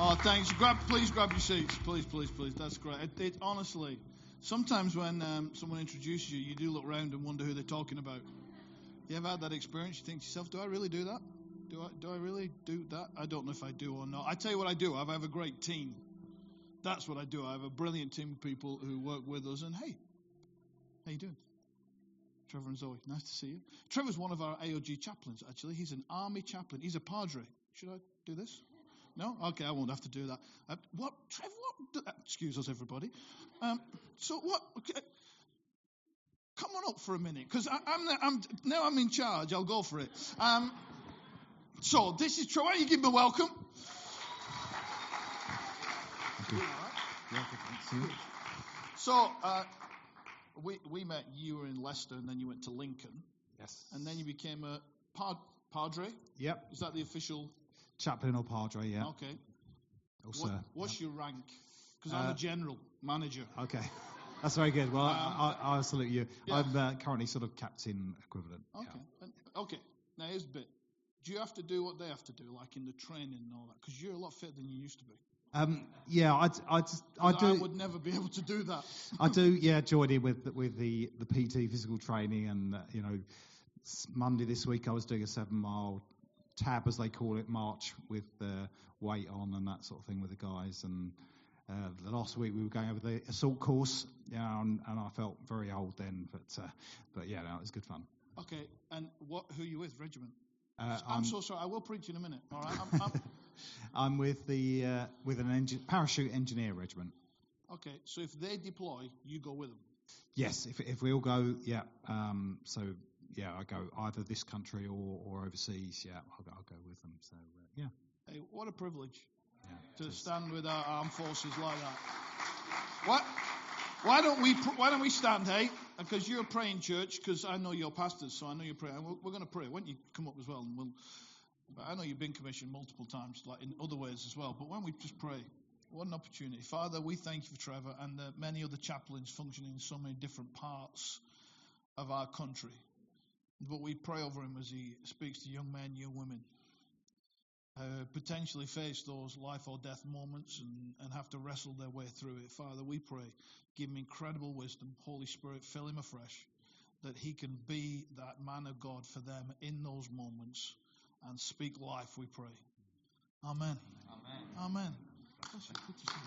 Oh, thanks. Grab, please grab your seats. Please, please, please. That's great. It, it honestly, sometimes when um, someone introduces you, you do look around and wonder who they're talking about. You ever had that experience? You think to yourself, do I really do that? Do I, do I really do that? I don't know if I do or not. I tell you what I do. I have a great team. That's what I do. I have a brilliant team of people who work with us. And hey, how you doing? Trevor and Zoe, nice to see you. Trevor's one of our AOG chaplains, actually. He's an army chaplain. He's a padre. Should I do this? No? Okay, I won't have to do that. Uh, what? Trevor, what? Uh, excuse us, everybody. Um, so what? Okay. Come on up for a minute, because I'm, I'm, now I'm in charge. I'll go for it. Um, so this is Trevor. Why don't you give me a welcome? So uh, we we met. You were in Leicester, and then you went to Lincoln. Yes. And then you became a pad, padre. Yep. Is that the official? Chaplain or padre, yeah. Okay. Oh, What, sir. what's your rank? Because I'm Uh, a general manager. Okay. That's very good. Well, Um, I, I, I'll salute you. yeah. I'm uh, currently sort of captain equivalent. Okay. And- Okay. Now here's a bit. Do you have to do what they have to do, like in the training and all that? Because you're a lot fitter than you used to be. Um, yeah, I, I, just, I do. I would never be able to do that. I do, yeah, join in with with the the PT physical training, and uh, you know, Monday this week I was doing a seven mile tab, as they call it, march with the weight on and that sort of thing with the guys. And uh, the last week we were going over the assault course, yeah, and, and I felt very old then, but uh, but yeah, no, it was good fun. Okay. And what? Who are you with? Regiment. Uh, I'm, I'm, so sorry. I will preach in a minute. All right. I'm, I'm, I'm with the uh, with an engine, parachute engineer regiment. okay. So if they deploy, you go with them. Yes, if if we all go, yeah. Um, so yeah, I go either this country or, or overseas. Yeah, I'll go, I'll go with them. So uh, yeah, Hey, what a privilege yeah. to Just- stand with our armed forces like that. What? Why don't we? pr- Why don't we stand, hey? Because you're praying church. Because I know you're pastors, so I know you're praying. We're, we're going to pray. Why don't you come up as well? And we'll. But I know you've been commissioned multiple times, like in other ways as well. But why don't we just pray? What an opportunity, Father. We thank you for Trevor and the many other chaplains functioning in so many different parts of our country. But we pray over him as he speaks to young men, young women uh, potentially face those life or death moments and, and have to wrestle their way through it. Father, we pray, give him incredible wisdom. Holy Spirit, fill him afresh, that he can be that man of God for them in those moments and speak life, we pray. Amen. Amen. Amen. Bless you. Good to see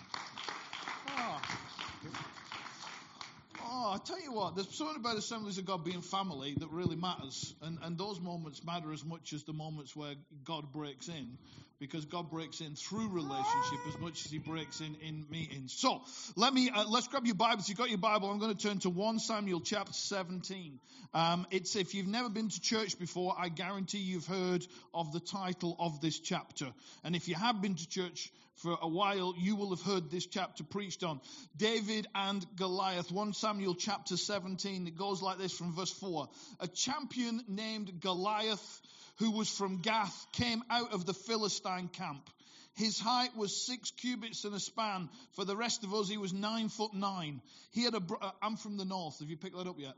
you. Oh. I tell you what, there's something about Assemblies of God being family that really matters. And, and those moments matter as much as the moments where God breaks in, because God breaks in through relationship as much as He breaks in in meetings. So, let me, uh, let's grab your Bibles. You've got your Bible. I'm going to turn to 1 Samuel chapter 17. Um, it's, if you've never been to church before, I guarantee you've heard of the title of this chapter. And if you have been to church for a while, you will have heard this chapter preached on. David and Goliath, 1 Samuel chapter 17. It goes like this from verse 4. A champion named Goliath, who was from Gath, came out of the Philistine camp. His height was six cubits and a span. For the rest of us, he was nine foot nine. He had a. Br- uh, I'm from the north. Have you picked that up yet?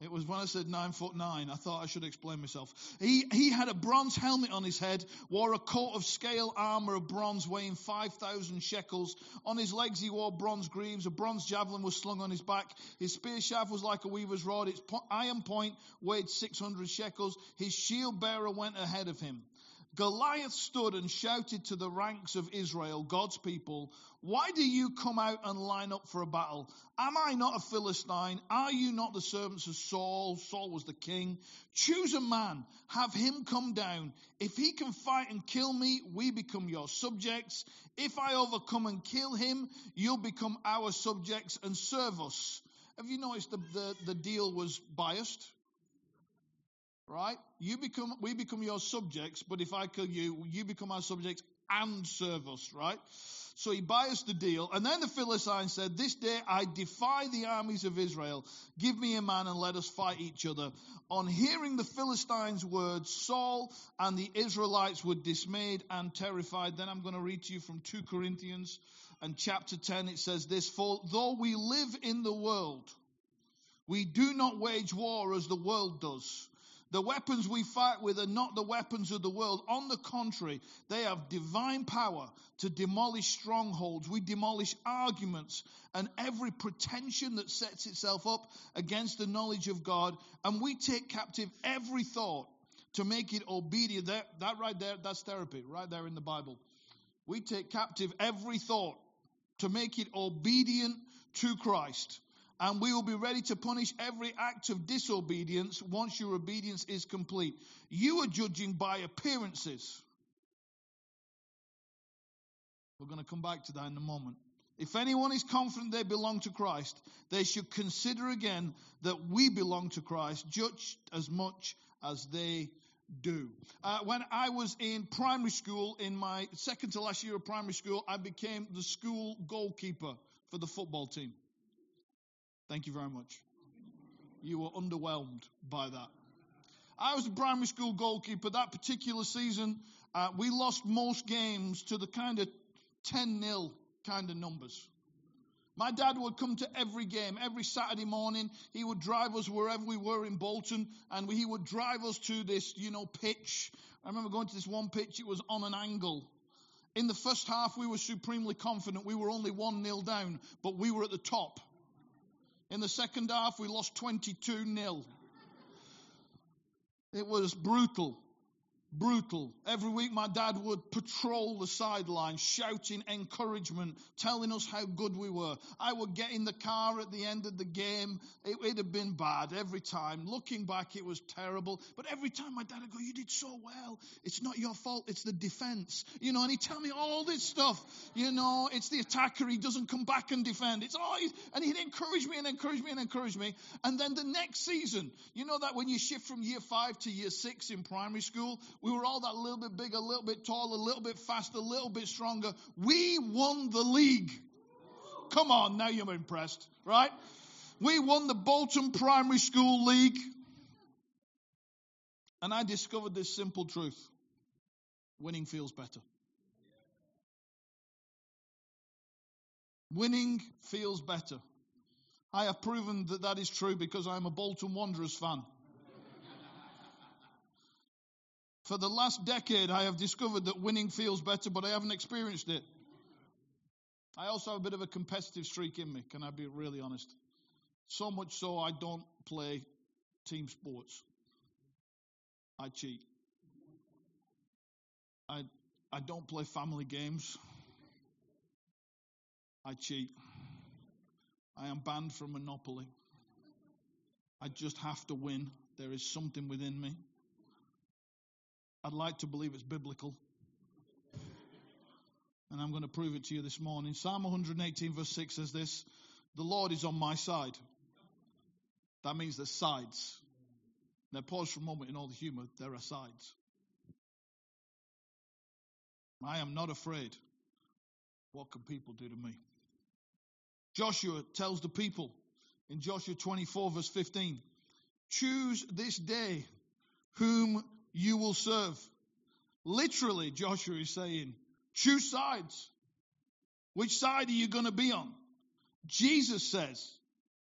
It was when I said nine foot nine. I thought I should explain myself. He, he had a bronze helmet on his head, wore a coat of scale armor of bronze weighing 5,000 shekels. On his legs he wore bronze greaves. A bronze javelin was slung on his back. His spear shaft was like a weaver's rod. Its iron point weighed 600 shekels. His shield bearer went ahead of him. Goliath stood and shouted to the ranks of Israel, God's people, Why do you come out and line up for a battle? Am I not a Philistine? Are you not the servants of Saul? Saul was the king. Choose a man, have him come down. If he can fight and kill me, we become your subjects. If I overcome and kill him, you'll become our subjects and serve us. Have you noticed the, the, the deal was biased? Right? You become, we become your subjects, but if I kill you, you become our subjects and serve us, right? So he biased the deal. And then the Philistine said, This day I defy the armies of Israel. Give me a man and let us fight each other. On hearing the Philistines' words, Saul and the Israelites were dismayed and terrified. Then I'm going to read to you from 2 Corinthians and chapter 10. It says this For though we live in the world, we do not wage war as the world does. The weapons we fight with are not the weapons of the world. On the contrary, they have divine power to demolish strongholds. We demolish arguments and every pretension that sets itself up against the knowledge of God. And we take captive every thought to make it obedient. That, that right there, that's therapy, right there in the Bible. We take captive every thought to make it obedient to Christ. And we will be ready to punish every act of disobedience once your obedience is complete. You are judging by appearances. We're going to come back to that in a moment. If anyone is confident they belong to Christ, they should consider again that we belong to Christ just as much as they do. Uh, when I was in primary school, in my second to last year of primary school, I became the school goalkeeper for the football team. Thank you very much. You were underwhelmed by that. I was a primary school goalkeeper. That particular season, uh, we lost most games to the kind of 10 0 kind of numbers. My dad would come to every game, every Saturday morning. He would drive us wherever we were in Bolton, and he would drive us to this, you know, pitch. I remember going to this one pitch, it was on an angle. In the first half, we were supremely confident. We were only 1 0 down, but we were at the top. In the second half, we lost 22 0. It was brutal brutal. Every week, my dad would patrol the sideline, shouting encouragement, telling us how good we were. I would get in the car at the end of the game. It, would have been bad every time. Looking back, it was terrible. But every time my dad would go, You did so well. It's not your fault, it's the defense. You know, and he'd tell me all this stuff. You know, it's the attacker. He doesn't come back and defend. It's oh, always, and he'd encourage me and encourage me and encourage me. And then the next season, you know that when you shift from year five to year six in primary school, we were all that little bit bigger, a little bit taller, a little bit faster, a little bit stronger. We won the league. Come on, now you're impressed, right? We won the Bolton Primary School League. And I discovered this simple truth winning feels better. Winning feels better. I have proven that that is true because I am a Bolton Wanderers fan. For the last decade, I have discovered that winning feels better, but I haven't experienced it. I also have a bit of a competitive streak in me, can I be really honest? So much so, I don't play team sports. I cheat. I, I don't play family games. I cheat. I am banned from Monopoly. I just have to win. There is something within me. I'd like to believe it's biblical. And I'm going to prove it to you this morning. Psalm 118, verse 6 says this The Lord is on my side. That means there's sides. Now, pause for a moment in all the humor. There are sides. I am not afraid. What can people do to me? Joshua tells the people in Joshua 24, verse 15 Choose this day whom you will serve. Literally, Joshua is saying, choose sides. Which side are you going to be on? Jesus says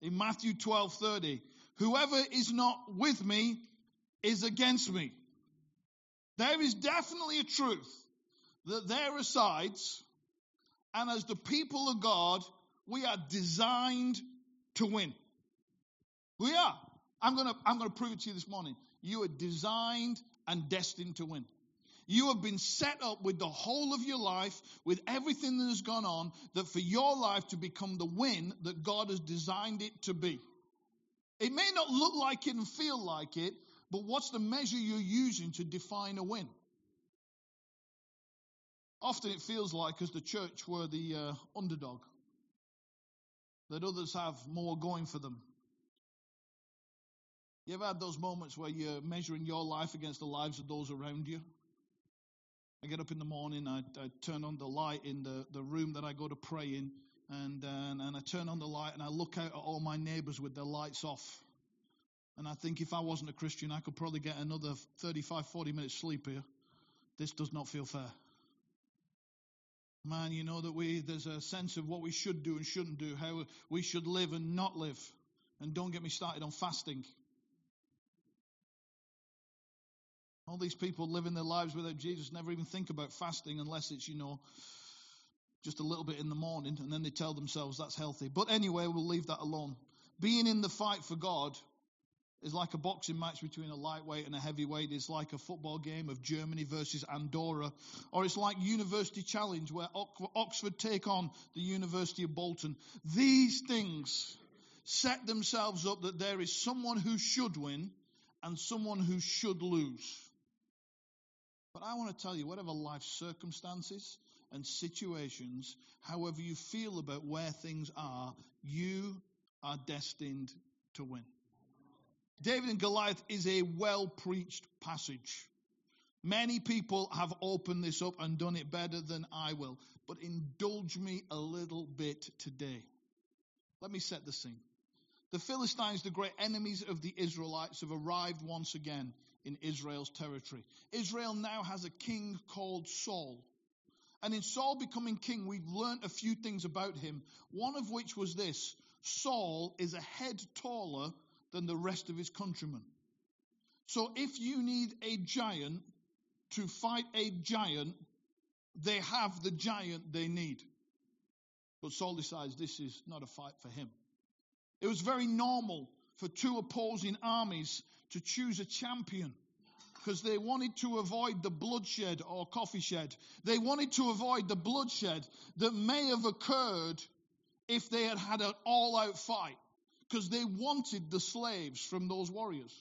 in Matthew 12 30, whoever is not with me is against me. There is definitely a truth that there are sides, and as the people of God, we are designed to win. We are. I'm going to, I'm going to prove it to you this morning. You are designed and destined to win. You have been set up with the whole of your life, with everything that has gone on, that for your life to become the win that God has designed it to be. It may not look like it and feel like it, but what's the measure you're using to define a win? Often it feels like, as the church, we're the uh, underdog, that others have more going for them. You ever had those moments where you're measuring your life against the lives of those around you? I get up in the morning, I, I turn on the light in the, the room that I go to pray in, and, uh, and I turn on the light and I look out at all my neighbors with their lights off. And I think if I wasn't a Christian, I could probably get another 35, 40 minutes sleep here. This does not feel fair. Man, you know that we there's a sense of what we should do and shouldn't do, how we should live and not live. And don't get me started on fasting. All these people living their lives without Jesus never even think about fasting unless it's, you know, just a little bit in the morning, and then they tell themselves that's healthy. But anyway, we'll leave that alone. Being in the fight for God is like a boxing match between a lightweight and a heavyweight. It's like a football game of Germany versus Andorra. Or it's like University Challenge where Oxford take on the University of Bolton. These things set themselves up that there is someone who should win and someone who should lose. But I want to tell you, whatever life circumstances and situations, however you feel about where things are, you are destined to win. David and Goliath is a well preached passage. Many people have opened this up and done it better than I will, but indulge me a little bit today. Let me set the scene. The Philistines, the great enemies of the Israelites, have arrived once again in Israel's territory. Israel now has a king called Saul. And in Saul becoming king, we've learned a few things about him, one of which was this Saul is a head taller than the rest of his countrymen. So if you need a giant to fight a giant, they have the giant they need. But Saul decides this is not a fight for him. It was very normal for two opposing armies to choose a champion because they wanted to avoid the bloodshed or coffee shed. They wanted to avoid the bloodshed that may have occurred if they had had an all out fight because they wanted the slaves from those warriors.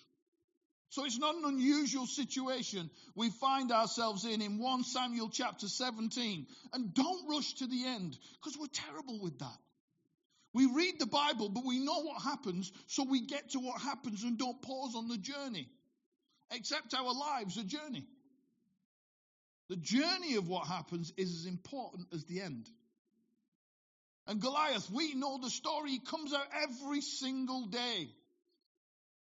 So it's not an unusual situation we find ourselves in in 1 Samuel chapter 17. And don't rush to the end because we're terrible with that. We read the Bible, but we know what happens, so we get to what happens and don't pause on the journey. Except our lives a journey. The journey of what happens is as important as the end. And Goliath, we know the story. He comes out every single day.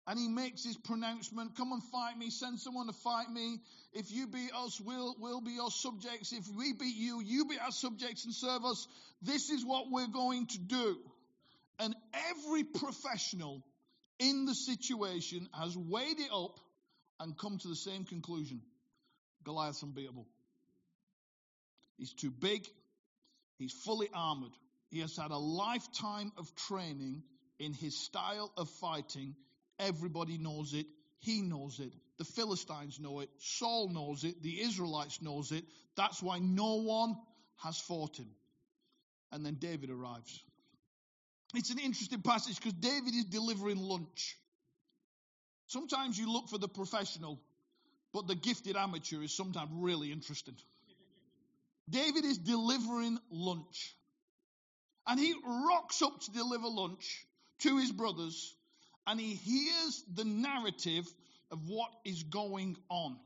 And he makes his pronouncement, come and fight me, send someone to fight me. If you beat us, we'll, we'll be your subjects. If we beat you, you be our subjects and serve us. This is what we're going to do. And every professional in the situation has weighed it up and come to the same conclusion. Goliath's unbeatable. He's too big. He's fully armored. He has had a lifetime of training in his style of fighting. Everybody knows it. He knows it. The Philistines know it. Saul knows it. The Israelites knows it. That's why no one has fought him. And then David arrives. It's an interesting passage because David is delivering lunch. Sometimes you look for the professional, but the gifted amateur is sometimes really interesting. David is delivering lunch. And he rocks up to deliver lunch to his brothers and he hears the narrative of what is going on.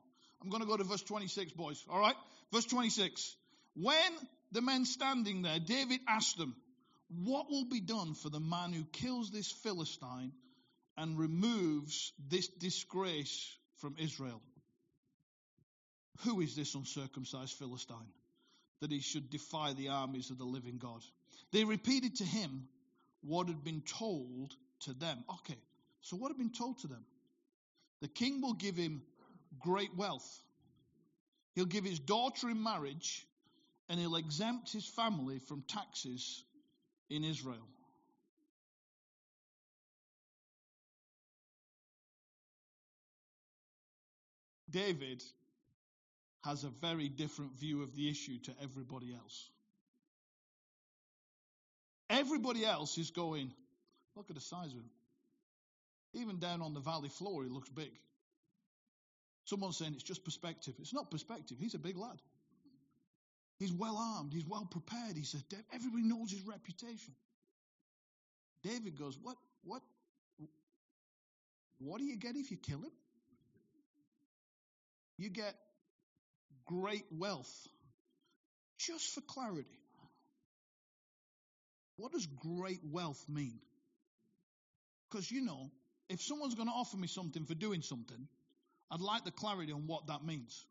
I'm going to go to verse 26, boys. All right? Verse 26. When the men standing there, David asked them, What will be done for the man who kills this Philistine and removes this disgrace from Israel? Who is this uncircumcised Philistine that he should defy the armies of the living God? They repeated to him what had been told to them. Okay, so what had been told to them? The king will give him great wealth. He'll give his daughter in marriage and he'll exempt his family from taxes in Israel. David has a very different view of the issue to everybody else. Everybody else is going, look at the size of him. Even down on the valley floor, he looks big. Someone's saying it's just perspective. It's not perspective. He's a big lad. He's well armed. He's well prepared. He says, everybody knows his reputation. David goes, what, what, what do you get if you kill him? You get great wealth. Just for clarity, what does great wealth mean? Because, you know, if someone's going to offer me something for doing something, I'd like the clarity on what that means.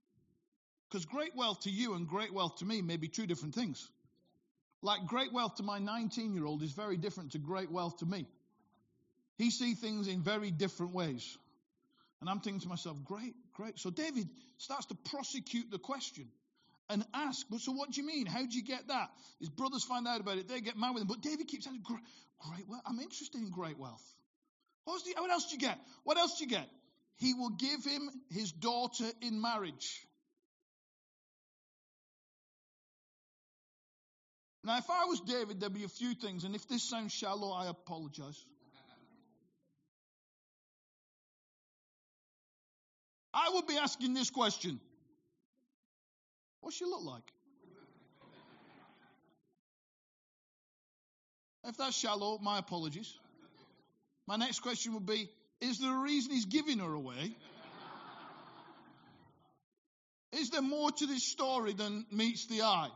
Because great wealth to you and great wealth to me may be two different things. Like great wealth to my 19 year old is very different to great wealth to me. He sees things in very different ways. And I'm thinking to myself, great, great. So David starts to prosecute the question and ask, but so what do you mean? How do you get that? His brothers find out about it. They get mad with him. But David keeps saying, great, wealth. I'm interested in great wealth. What, what else do you get? What else do you get? He will give him his daughter in marriage. Now, if I was David, there'd be a few things, and if this sounds shallow, I apologize. I would be asking this question What's she look like? If that's shallow, my apologies. My next question would be Is there a reason he's giving her away? Is there more to this story than meets the eye?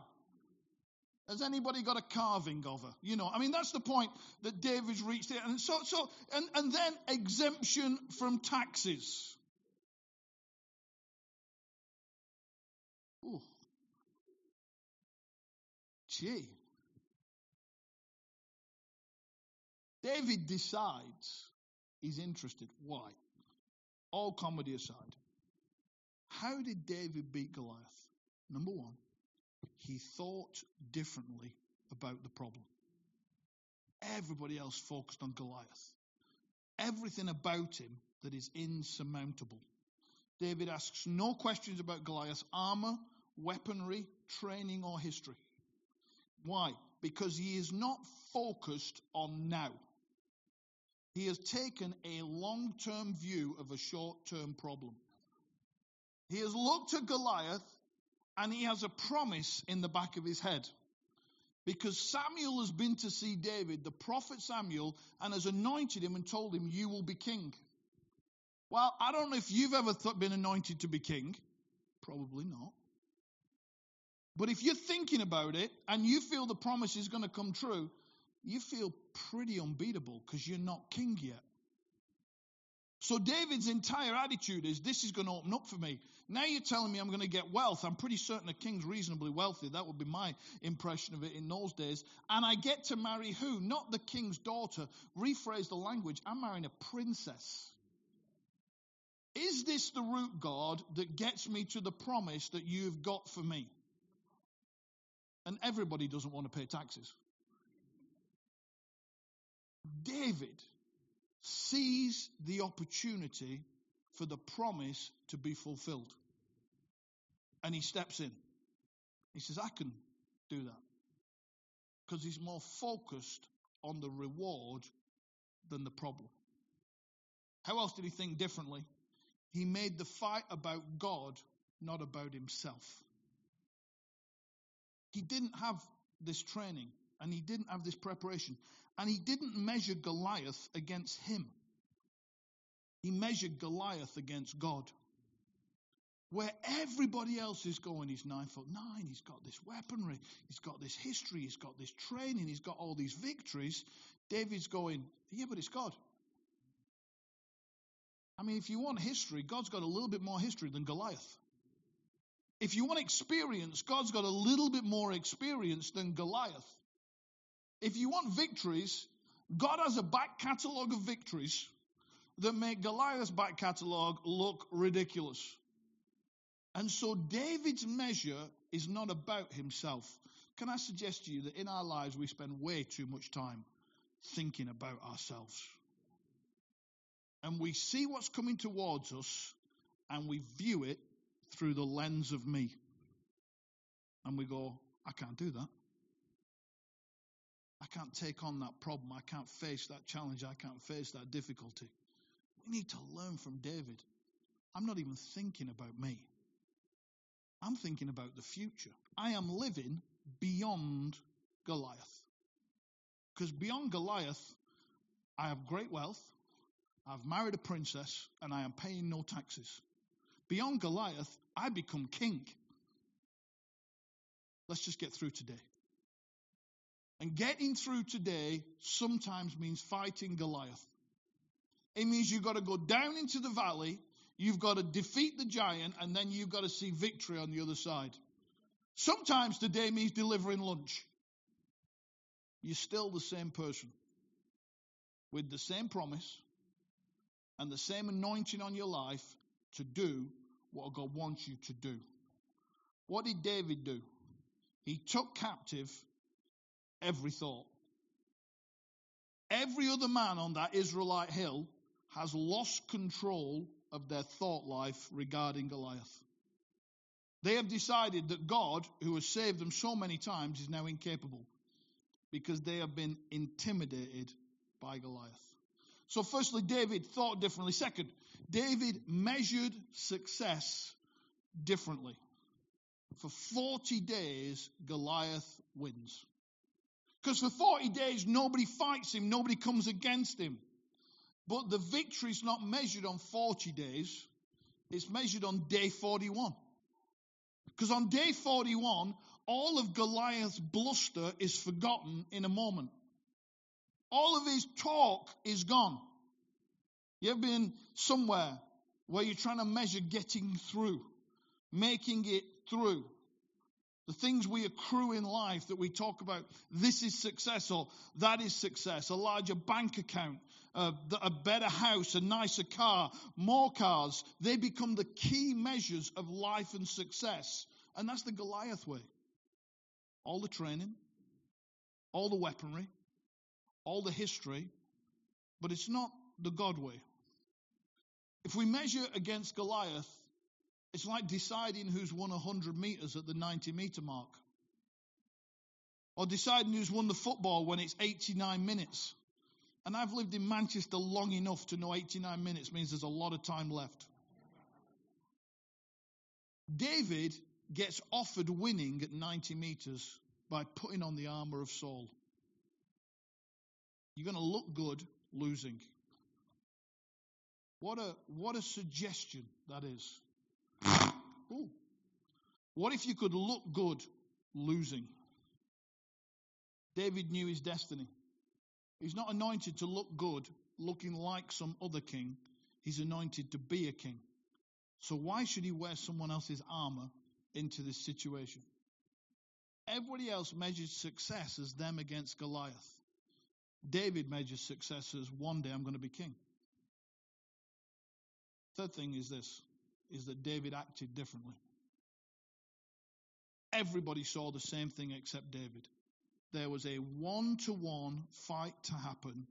Has anybody got a carving of her? You know, I mean, that's the point that David's reached there. And so, so, and, and then exemption from taxes. Ooh. Gee. David decides he's interested. Why? All comedy aside. How did David beat Goliath? Number one, he thought differently about the problem. Everybody else focused on Goliath. Everything about him that is insurmountable. David asks no questions about Goliath's armor, weaponry, training, or history. Why? Because he is not focused on now. He has taken a long term view of a short term problem. He has looked at Goliath and he has a promise in the back of his head. Because Samuel has been to see David, the prophet Samuel, and has anointed him and told him, You will be king. Well, I don't know if you've ever th- been anointed to be king. Probably not. But if you're thinking about it and you feel the promise is going to come true, you feel pretty unbeatable because you're not king yet. So David's entire attitude is this is going to open up for me. Now you're telling me I'm going to get wealth. I'm pretty certain a king's reasonably wealthy. That would be my impression of it in those days. And I get to marry who? Not the king's daughter. Rephrase the language. I'm marrying a princess. Is this the route, God, that gets me to the promise that you've got for me? And everybody doesn't want to pay taxes. David sees the opportunity for the promise to be fulfilled. And he steps in. He says, I can do that. Because he's more focused on the reward than the problem. How else did he think differently? He made the fight about God, not about himself. He didn't have this training and he didn't have this preparation. And he didn't measure Goliath against him. He measured Goliath against God. Where everybody else is going, he's nine foot nine, he's got this weaponry, he's got this history, he's got this training, he's got all these victories. David's going, yeah, but it's God. I mean, if you want history, God's got a little bit more history than Goliath. If you want experience, God's got a little bit more experience than Goliath. If you want victories, God has a back catalogue of victories that make Goliath's back catalogue look ridiculous. And so David's measure is not about himself. Can I suggest to you that in our lives we spend way too much time thinking about ourselves? And we see what's coming towards us and we view it through the lens of me. And we go, I can't do that. I can't take on that problem. I can't face that challenge. I can't face that difficulty. We need to learn from David. I'm not even thinking about me. I'm thinking about the future. I am living beyond Goliath. Because beyond Goliath, I have great wealth, I've married a princess, and I am paying no taxes. Beyond Goliath, I become king. Let's just get through today. And getting through today sometimes means fighting Goliath. It means you've got to go down into the valley, you've got to defeat the giant, and then you've got to see victory on the other side. Sometimes today means delivering lunch. You're still the same person with the same promise, and the same anointing on your life to do what God wants you to do. What did David do? He took captive every thought. Every other man on that Israelite hill has lost control of their thought life regarding Goliath. They have decided that God, who has saved them so many times, is now incapable because they have been intimidated by Goliath. So, firstly, David thought differently. Second, David measured success differently. For 40 days, Goliath wins. Because for 40 days, nobody fights him, nobody comes against him. But the victory is not measured on 40 days, it's measured on day 41. Because on day 41, all of Goliath's bluster is forgotten in a moment. All of his talk is gone. You ever been somewhere where you're trying to measure getting through, making it through? The things we accrue in life that we talk about, this is success or that is success, a larger bank account, a, a better house, a nicer car, more cars, they become the key measures of life and success. And that's the Goliath way. All the training, all the weaponry, all the history, but it's not the God way. If we measure against Goliath, it's like deciding who's won 100 meters at the 90 meter mark. Or deciding who's won the football when it's 89 minutes. And I've lived in Manchester long enough to know 89 minutes means there's a lot of time left. David gets offered winning at 90 meters by putting on the armor of Saul. You're going to look good losing. What a, what a suggestion that is. Ooh. What if you could look good losing? David knew his destiny. He's not anointed to look good, looking like some other king. He's anointed to be a king. So why should he wear someone else's armor into this situation? Everybody else measures success as them against Goliath. David measures success as one day I'm going to be king. Third thing is this is that David acted differently. Everybody saw the same thing except David. There was a one to one fight to happen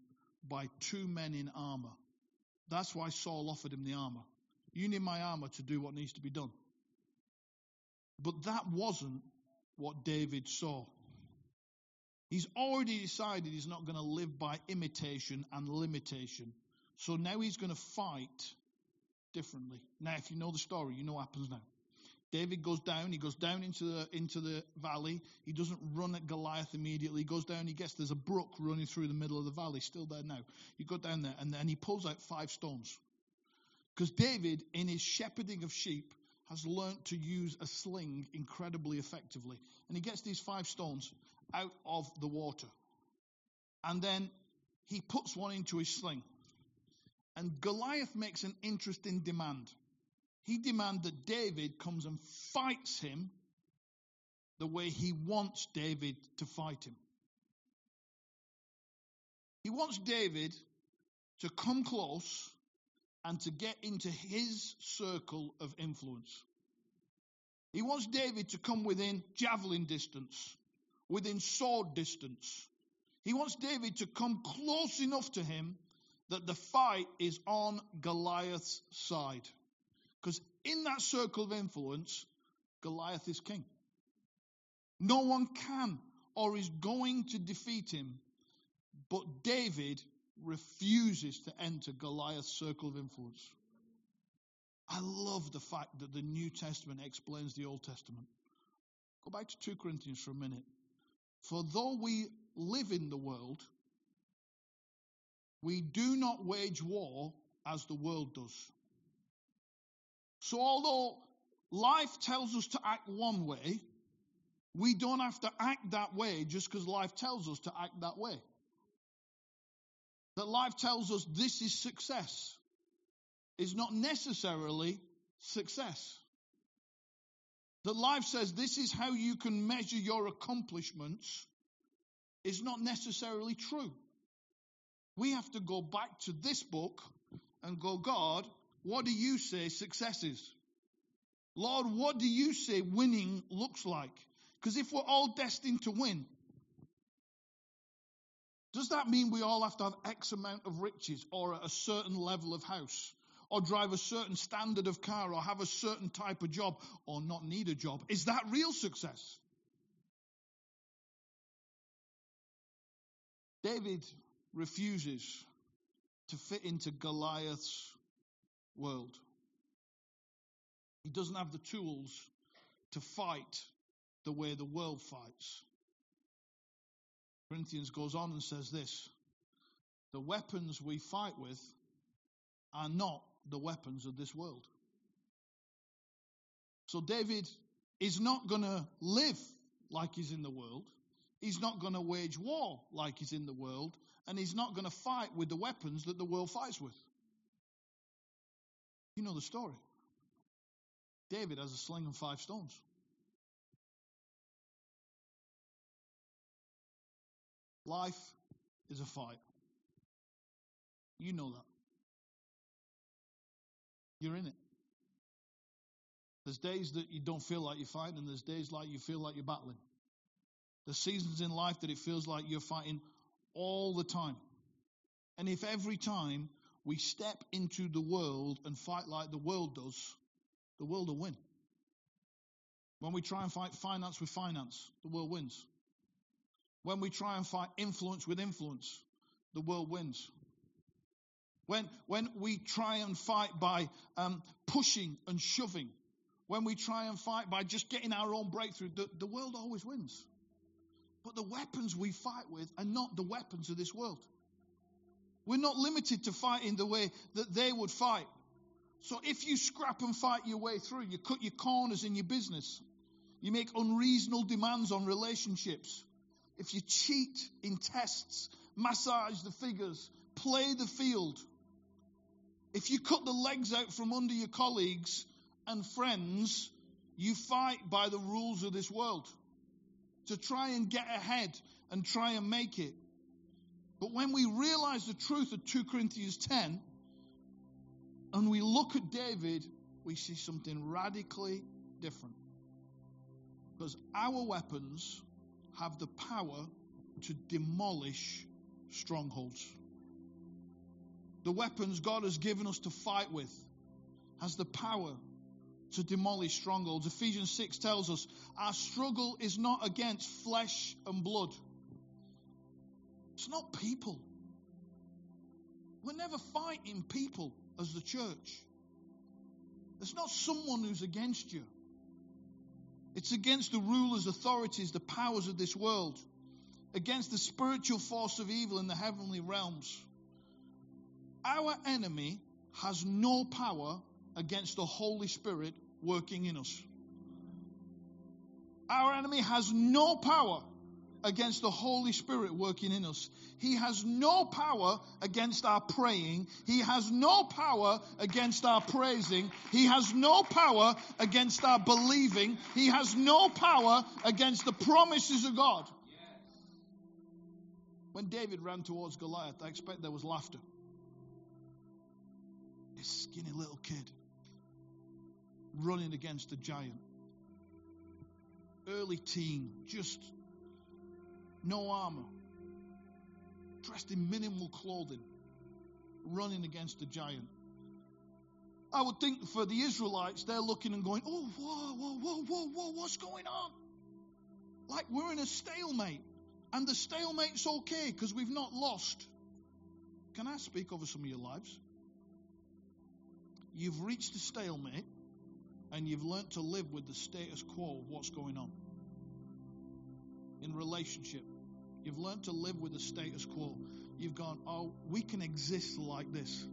by two men in armor. That's why Saul offered him the armor. You need my armor to do what needs to be done. But that wasn't what David saw. He's already decided he's not going to live by imitation and limitation. So now he's going to fight differently. Now, if you know the story, you know what happens now. David goes down, he goes down into the, into the valley. He doesn't run at Goliath immediately. He goes down, he gets, there's a brook running through the middle of the valley, still there now. You go down there, and then he pulls out five stones. Because David, in his shepherding of sheep, has learnt to use a sling incredibly effectively. And he gets these five stones out of the water. And then he puts one into his sling. And Goliath makes an interesting demand. He demands that David comes and fights him the way he wants David to fight him. He wants David to come close and to get into his circle of influence. He wants David to come within javelin distance, within sword distance. He wants David to come close enough to him that the fight is on Goliath's side. Because in that circle of influence, Goliath is king. No one can or is going to defeat him, but David refuses to enter Goliath's circle of influence. I love the fact that the New Testament explains the Old Testament. Go back to 2 Corinthians for a minute. For though we live in the world, we do not wage war as the world does. So, although life tells us to act one way, we don't have to act that way just because life tells us to act that way. That life tells us this is success is not necessarily success. That life says this is how you can measure your accomplishments is not necessarily true. We have to go back to this book and go, God, what do you say success is? Lord, what do you say winning looks like? Because if we're all destined to win, does that mean we all have to have X amount of riches or a certain level of house? Or drive a certain standard of car or have a certain type of job or not need a job? Is that real success? David refuses to fit into Goliath's world. He doesn't have the tools to fight the way the world fights. Corinthians goes on and says this the weapons we fight with are not the weapons of this world. So David is not going to live like he's in the world. He's not going to wage war like he's in the world. And he's not going to fight with the weapons that the world fights with. You know the story. David has a sling and five stones. Life is a fight. You know that. You're in it. There's days that you don't feel like you're fighting, and there's days like you feel like you're battling. There's seasons in life that it feels like you're fighting all the time. And if every time we step into the world and fight like the world does, the world will win. When we try and fight finance with finance, the world wins. When we try and fight influence with influence, the world wins. When, when we try and fight by um, pushing and shoving, when we try and fight by just getting our own breakthrough, the, the world always wins. But the weapons we fight with are not the weapons of this world. We're not limited to fighting the way that they would fight. So if you scrap and fight your way through, you cut your corners in your business, you make unreasonable demands on relationships, if you cheat in tests, massage the figures, play the field, if you cut the legs out from under your colleagues and friends, you fight by the rules of this world to try and get ahead and try and make it. But when we realize the truth of 2 Corinthians 10 and we look at David, we see something radically different. Because our weapons have the power to demolish strongholds. The weapons God has given us to fight with has the power to demolish strongholds. Ephesians 6 tells us our struggle is not against flesh and blood. It's not people. We're never fighting people as the church. It's not someone who's against you. It's against the rulers, authorities, the powers of this world, against the spiritual force of evil in the heavenly realms. Our enemy has no power against the Holy Spirit working in us. Our enemy has no power against the Holy Spirit working in us. He has no power against our praying. He has no power against our praising. He has no power against our believing. He has no power against the promises of God. When David ran towards Goliath, I expect there was laughter. A skinny little kid running against a giant. Early teen, just no armor, dressed in minimal clothing, running against a giant. I would think for the Israelites, they're looking and going, oh, whoa, whoa, whoa, whoa, whoa, what's going on? Like we're in a stalemate. And the stalemate's okay because we've not lost. Can I speak over some of your lives? You've reached a stalemate and you've learnt to live with the status quo of what's going on. In relationship, you've learnt to live with the status quo. You've gone, oh, we can exist like this.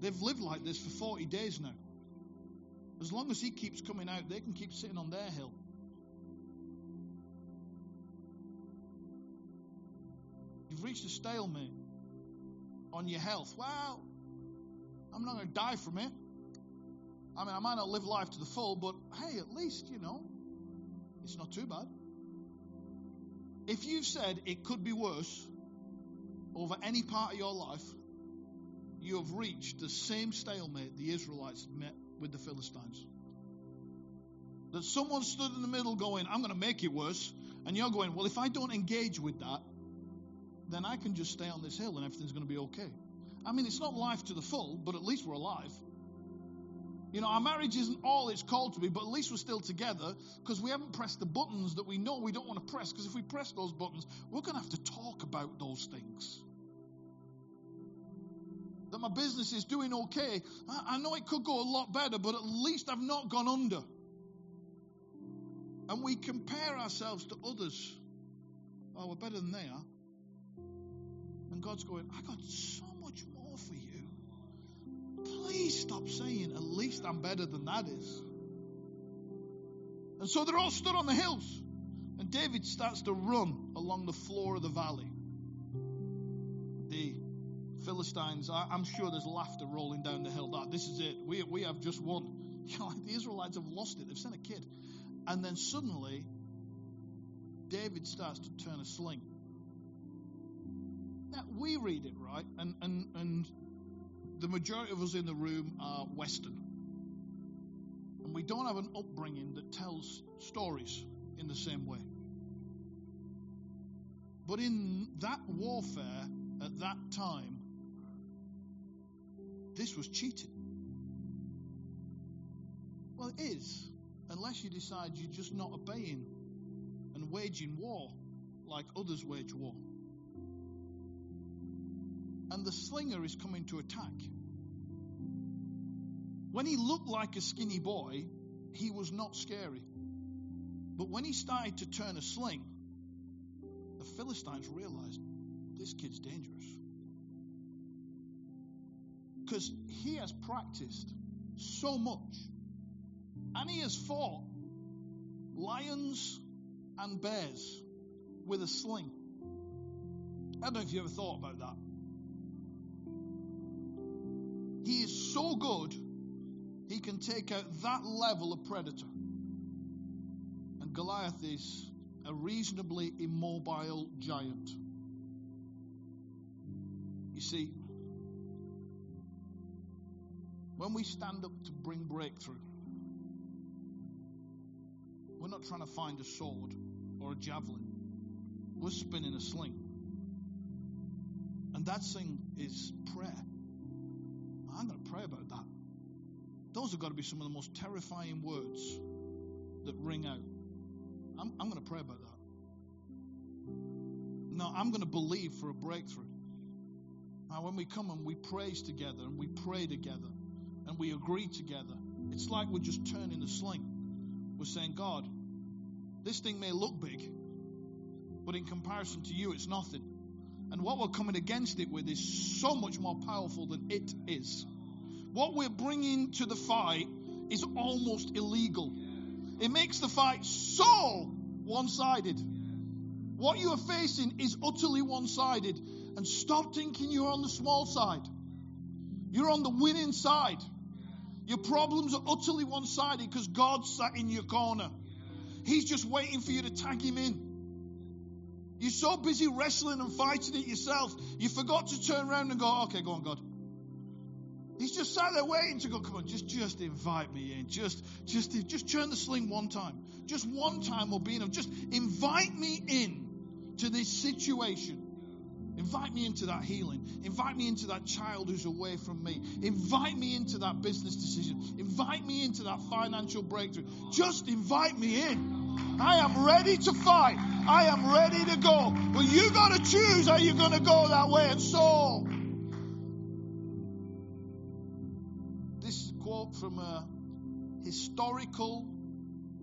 They've lived like this for 40 days now. As long as he keeps coming out, they can keep sitting on their hill. You've reached a stalemate on your health. Well, I'm not going to die from it. I mean, I might not live life to the full, but hey, at least, you know, it's not too bad. If you've said it could be worse over any part of your life, you have reached the same stalemate the Israelites met with the Philistines. That someone stood in the middle going, I'm going to make it worse. And you're going, well, if I don't engage with that, then I can just stay on this hill and everything's going to be okay. I mean, it's not life to the full, but at least we're alive. You know, our marriage isn't all it's called to be, but at least we're still together because we haven't pressed the buttons that we know we don't want to press. Because if we press those buttons, we're going to have to talk about those things. That my business is doing okay. I, I know it could go a lot better, but at least I've not gone under. And we compare ourselves to others. Oh, we're better than they are. And God's going, I got so Please stop saying, at least I'm better than that is. And so they're all stood on the hills. And David starts to run along the floor of the valley. The Philistines, I, am sure there's laughter rolling down the hill. That this is it. We, we have just won. The Israelites have lost it. They've sent a kid. And then suddenly, David starts to turn a sling. Now, we read it, right? And, and, and the majority of us in the room are Western. And we don't have an upbringing that tells stories in the same way. But in that warfare at that time, this was cheating. Well, it is, unless you decide you're just not obeying and waging war like others wage war and the slinger is coming to attack. When he looked like a skinny boy, he was not scary. But when he started to turn a sling, the Philistines realized this kid's dangerous. Because he has practiced so much. And he has fought lions and bears with a sling. I don't know if you ever thought about He is so good, he can take out that level of predator. And Goliath is a reasonably immobile giant. You see, when we stand up to bring breakthrough, we're not trying to find a sword or a javelin. We're spinning a sling. And that thing is prayer. Pray about that. Those have got to be some of the most terrifying words that ring out. I'm, I'm going to pray about that. No, I'm going to believe for a breakthrough. Now, when we come and we praise together and we pray together and we agree together, it's like we're just turning the sling. We're saying, God, this thing may look big, but in comparison to you, it's nothing. And what we're coming against it with is so much more powerful than it is. What we're bringing to the fight is almost illegal. It makes the fight so one sided. What you are facing is utterly one sided. And stop thinking you're on the small side. You're on the winning side. Your problems are utterly one sided because God sat in your corner. He's just waiting for you to tag him in. You're so busy wrestling and fighting it yourself, you forgot to turn around and go, okay, go on, God. He's just sat there waiting to go, come on, just, just invite me in. Just, just, just turn the sling one time. Just one time will be enough. Just invite me in to this situation. Invite me into that healing. Invite me into that child who's away from me. Invite me into that business decision. Invite me into that financial breakthrough. Just invite me in. I am ready to fight. I am ready to go. But you got to choose how you're going to go that way. And so, quote from a historical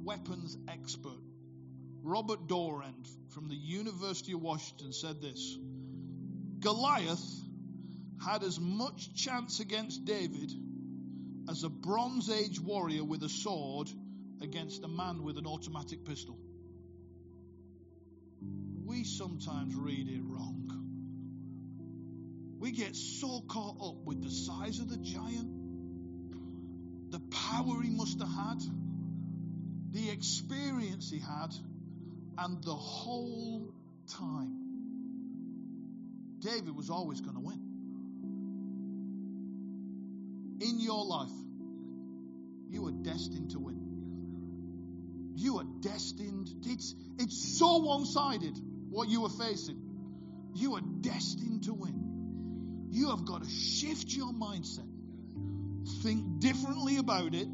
weapons expert, Robert Dorrend from the University of Washington, said this Goliath had as much chance against David as a Bronze Age warrior with a sword against a man with an automatic pistol we sometimes read it wrong. We get so caught up with the size of the giant, the power he must have had, the experience he had, and the whole time. David was always going to win. In your life, you are destined to win. You are destined. It's, it's so one sided what you are facing. You are destined to win. You have got to shift your mindset, think differently about it,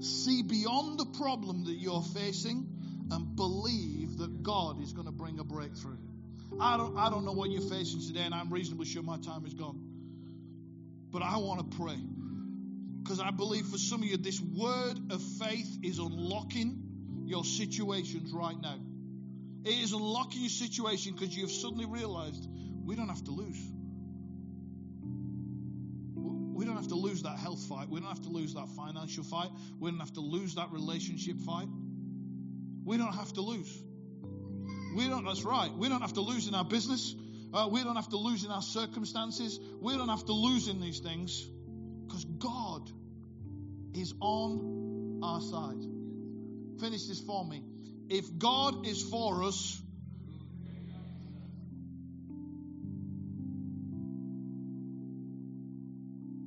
see beyond the problem that you're facing, and believe that God is going to bring a breakthrough. I don't, I don't know what you're facing today, and I'm reasonably sure my time is gone. But I want to pray. Because I believe for some of you, this word of faith is unlocking your situations right now. It is unlocking your situation because you've suddenly realized we don't have to lose. We don't have to lose that health fight. We don't have to lose that financial fight. We don't have to lose that relationship fight. We don't have to lose. We don't, that's right. We don't have to lose in our business. Uh, we don't have to lose in our circumstances. We don't have to lose in these things because God is on our side. Finish this for me. If God is for us,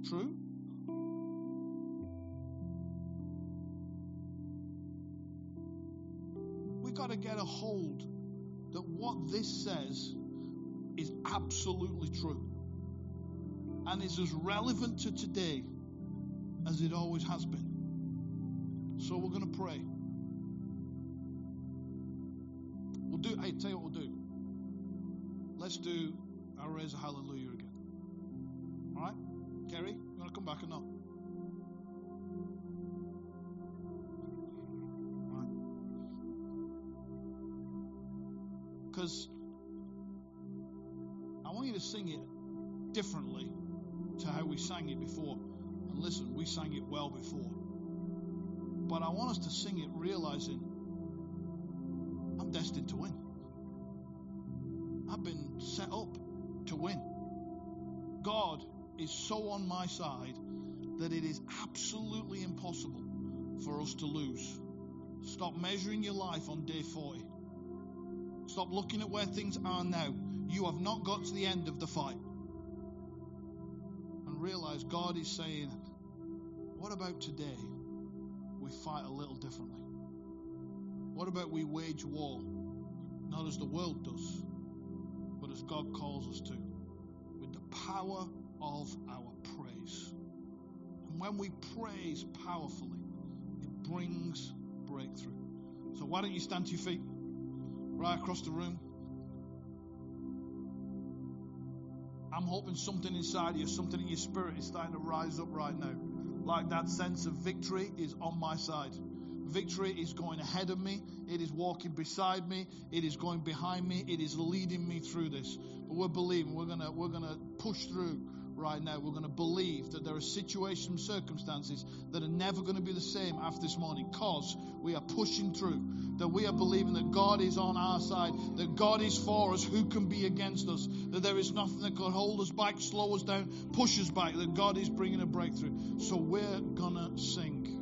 true? We've got to get a hold that what this says is absolutely true and is as relevant to today as it always has been. So we're going to pray. We'll do, hey, tell you what we'll do. Let's do our raise a hallelujah? Kerry, you want to come back or not? Because I want you to sing it differently to how we sang it before. And listen, we sang it well before. But I want us to sing it realizing I'm destined to win. I've been set up to win. God is so on my side that it is absolutely impossible for us to lose. Stop measuring your life on day 40. Stop looking at where things are now. You have not got to the end of the fight. And realize God is saying, what about today? We fight a little differently. What about we wage war, not as the world does, but as God calls us to, with the power of our praise. And when we praise powerfully, it brings breakthrough. So why don't you stand to your feet? right across the room. I'm hoping something inside you, something in your spirit is starting to rise up right now. Like that sense of victory is on my side. Victory is going ahead of me. It is walking beside me. It is going behind me. It is leading me through this. But we're believing we're gonna we're gonna push through right now. We're going to believe that there are situations, circumstances that are never going to be the same after this morning because we are pushing through. That we are believing that God is on our side, that God is for us. Who can be against us? That there is nothing that can hold us back, slow us down, push us back. That God is bringing a breakthrough. So we're going to sing.